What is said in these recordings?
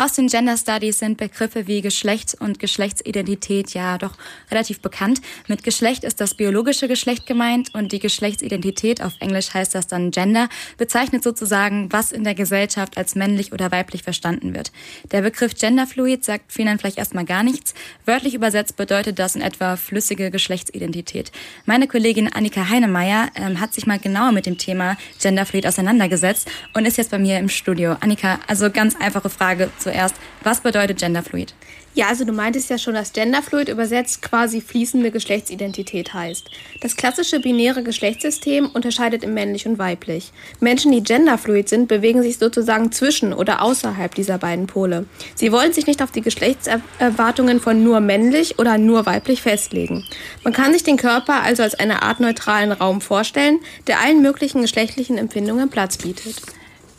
Aus den Gender Studies sind Begriffe wie Geschlecht und Geschlechtsidentität ja doch relativ bekannt. Mit Geschlecht ist das biologische Geschlecht gemeint und die Geschlechtsidentität, auf Englisch heißt das dann Gender, bezeichnet sozusagen, was in der Gesellschaft als männlich oder weiblich verstanden wird. Der Begriff Genderfluid sagt vielen vielleicht erstmal gar nichts. Wörtlich übersetzt bedeutet das in etwa flüssige Geschlechtsidentität. Meine Kollegin Annika Heinemeyer ähm, hat sich mal genauer mit dem Thema Genderfluid auseinandergesetzt und ist jetzt bei mir im Studio. Annika, also ganz einfache Frage zuerst. Was bedeutet Genderfluid? Ja, also du meintest ja schon, dass Genderfluid übersetzt quasi fließende Geschlechtsidentität heißt. Das klassische binäre Geschlechtssystem unterscheidet in männlich und weiblich. Menschen, die genderfluid sind, bewegen sich sozusagen zwischen oder außerhalb dieser beiden Pole. Sie wollen sich nicht auf die Geschlechtserwartungen von nur männlich oder nur weiblich festlegen. Man kann sich den Körper also als eine Art neutralen Raum vorstellen, der allen möglichen geschlechtlichen Empfindungen Platz bietet.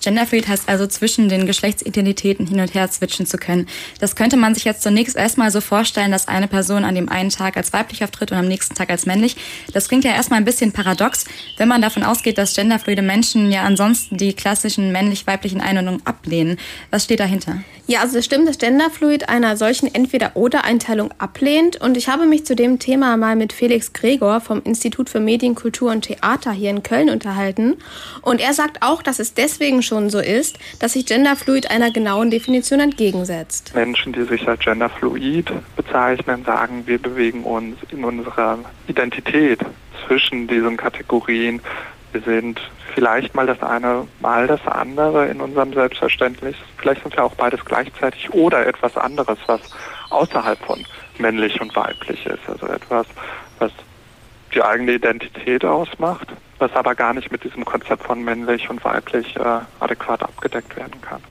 Genderfluid heißt also zwischen den Geschlechtsidentitäten hin und her switchen zu können. Das könnte man sich jetzt zunächst erstmal so vorstellen, dass eine Person an dem einen Tag als weiblich auftritt und am nächsten Tag als männlich. Das klingt ja erstmal ein bisschen paradox, wenn man davon ausgeht, dass genderfluide Menschen ja ansonsten die klassischen männlich-weiblichen Einordnungen ablehnen. Was steht dahinter? Ja, also es stimmt, dass Genderfluid einer solchen Entweder-Oder-Einteilung ablehnt. Und ich habe mich zu dem Thema mal mit Felix Gregor vom Institut für Medien, Kultur und Theater hier in Köln unterhalten. Und er sagt auch, dass es deswegen schon so ist, dass sich Genderfluid einer genauen Definition entgegensetzt. Menschen, die sich als Genderfluid bezeichnen, sagen, wir bewegen uns in unserer Identität zwischen diesen Kategorien. Wir sind vielleicht mal das eine, mal das andere in unserem Selbstverständnis. Vielleicht sind wir auch beides gleichzeitig oder etwas anderes, was außerhalb von männlich und weiblich ist. Also etwas, was die eigene Identität ausmacht, was aber gar nicht mit diesem Konzept von männlich und weiblich äh, adäquat abgedeckt werden kann.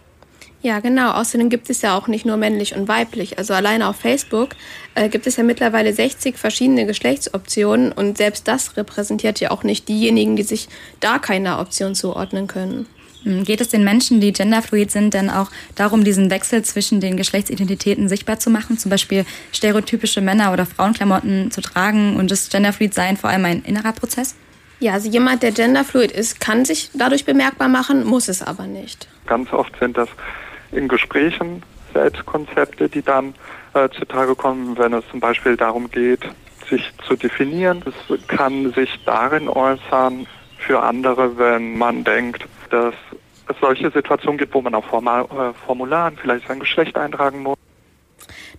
Ja, genau. Außerdem gibt es ja auch nicht nur männlich und weiblich. Also alleine auf Facebook äh, gibt es ja mittlerweile 60 verschiedene Geschlechtsoptionen und selbst das repräsentiert ja auch nicht diejenigen, die sich da keiner Option zuordnen können. Hm, geht es den Menschen, die genderfluid sind, denn auch darum, diesen Wechsel zwischen den Geschlechtsidentitäten sichtbar zu machen? Zum Beispiel stereotypische Männer- oder Frauenklamotten zu tragen und das Genderfluid-Sein vor allem ein innerer Prozess? Ja, also jemand, der genderfluid ist, kann sich dadurch bemerkbar machen, muss es aber nicht. Ganz oft sind das in Gesprächen Selbstkonzepte, die dann äh, zutage kommen, wenn es zum Beispiel darum geht, sich zu definieren. Es kann sich darin äußern für andere, wenn man denkt, dass es solche Situationen gibt, wo man auf äh, Formularen vielleicht sein Geschlecht eintragen muss.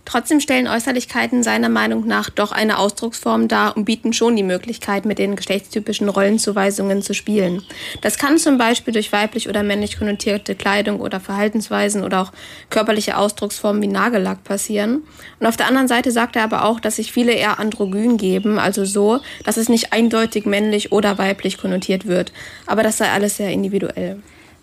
Trotzdem stellen Äußerlichkeiten seiner Meinung nach doch eine Ausdrucksform dar und bieten schon die Möglichkeit, mit den geschlechtstypischen Rollenzuweisungen zu spielen. Das kann zum Beispiel durch weiblich oder männlich konnotierte Kleidung oder Verhaltensweisen oder auch körperliche Ausdrucksformen wie Nagellack passieren. Und auf der anderen Seite sagt er aber auch, dass sich viele eher androgyn geben, also so, dass es nicht eindeutig männlich oder weiblich konnotiert wird. Aber das sei alles sehr individuell.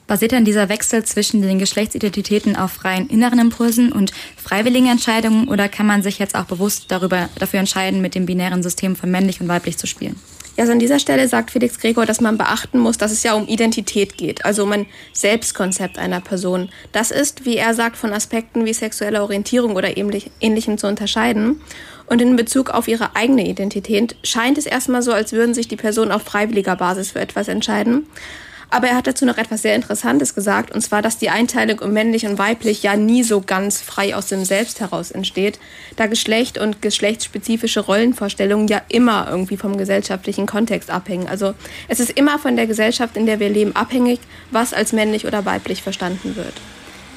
Basiert dann dieser Wechsel zwischen den Geschlechtsidentitäten auf freien inneren Impulsen und freiwilligen Entscheidungen oder kann man sich jetzt auch bewusst darüber, dafür entscheiden, mit dem binären System von männlich und weiblich zu spielen? Also an dieser Stelle sagt Felix Gregor, dass man beachten muss, dass es ja um Identität geht, also um ein Selbstkonzept einer Person. Das ist, wie er sagt, von Aspekten wie sexuelle Orientierung oder ähnlichem zu unterscheiden. Und in Bezug auf ihre eigene Identität scheint es erstmal so, als würden sich die Personen auf freiwilliger Basis für etwas entscheiden. Aber er hat dazu noch etwas sehr Interessantes gesagt, und zwar, dass die Einteilung um männlich und weiblich ja nie so ganz frei aus dem Selbst heraus entsteht, da Geschlecht und geschlechtsspezifische Rollenvorstellungen ja immer irgendwie vom gesellschaftlichen Kontext abhängen. Also es ist immer von der Gesellschaft, in der wir leben, abhängig, was als männlich oder weiblich verstanden wird.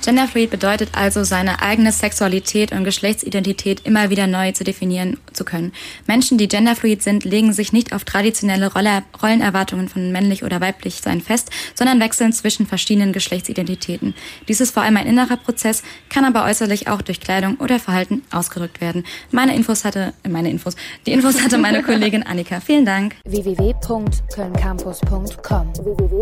Genderfluid bedeutet also, seine eigene Sexualität und Geschlechtsidentität immer wieder neu zu definieren zu können. Menschen, die genderfluid sind, legen sich nicht auf traditionelle Rolle, Rollenerwartungen von männlich oder weiblich sein fest, sondern wechseln zwischen verschiedenen Geschlechtsidentitäten. Dies ist vor allem ein innerer Prozess, kann aber äußerlich auch durch Kleidung oder Verhalten ausgedrückt werden. Meine Infos hatte, meine Infos, die Infos hatte meine Kollegin Annika. Vielen Dank. www.kölncampus.com www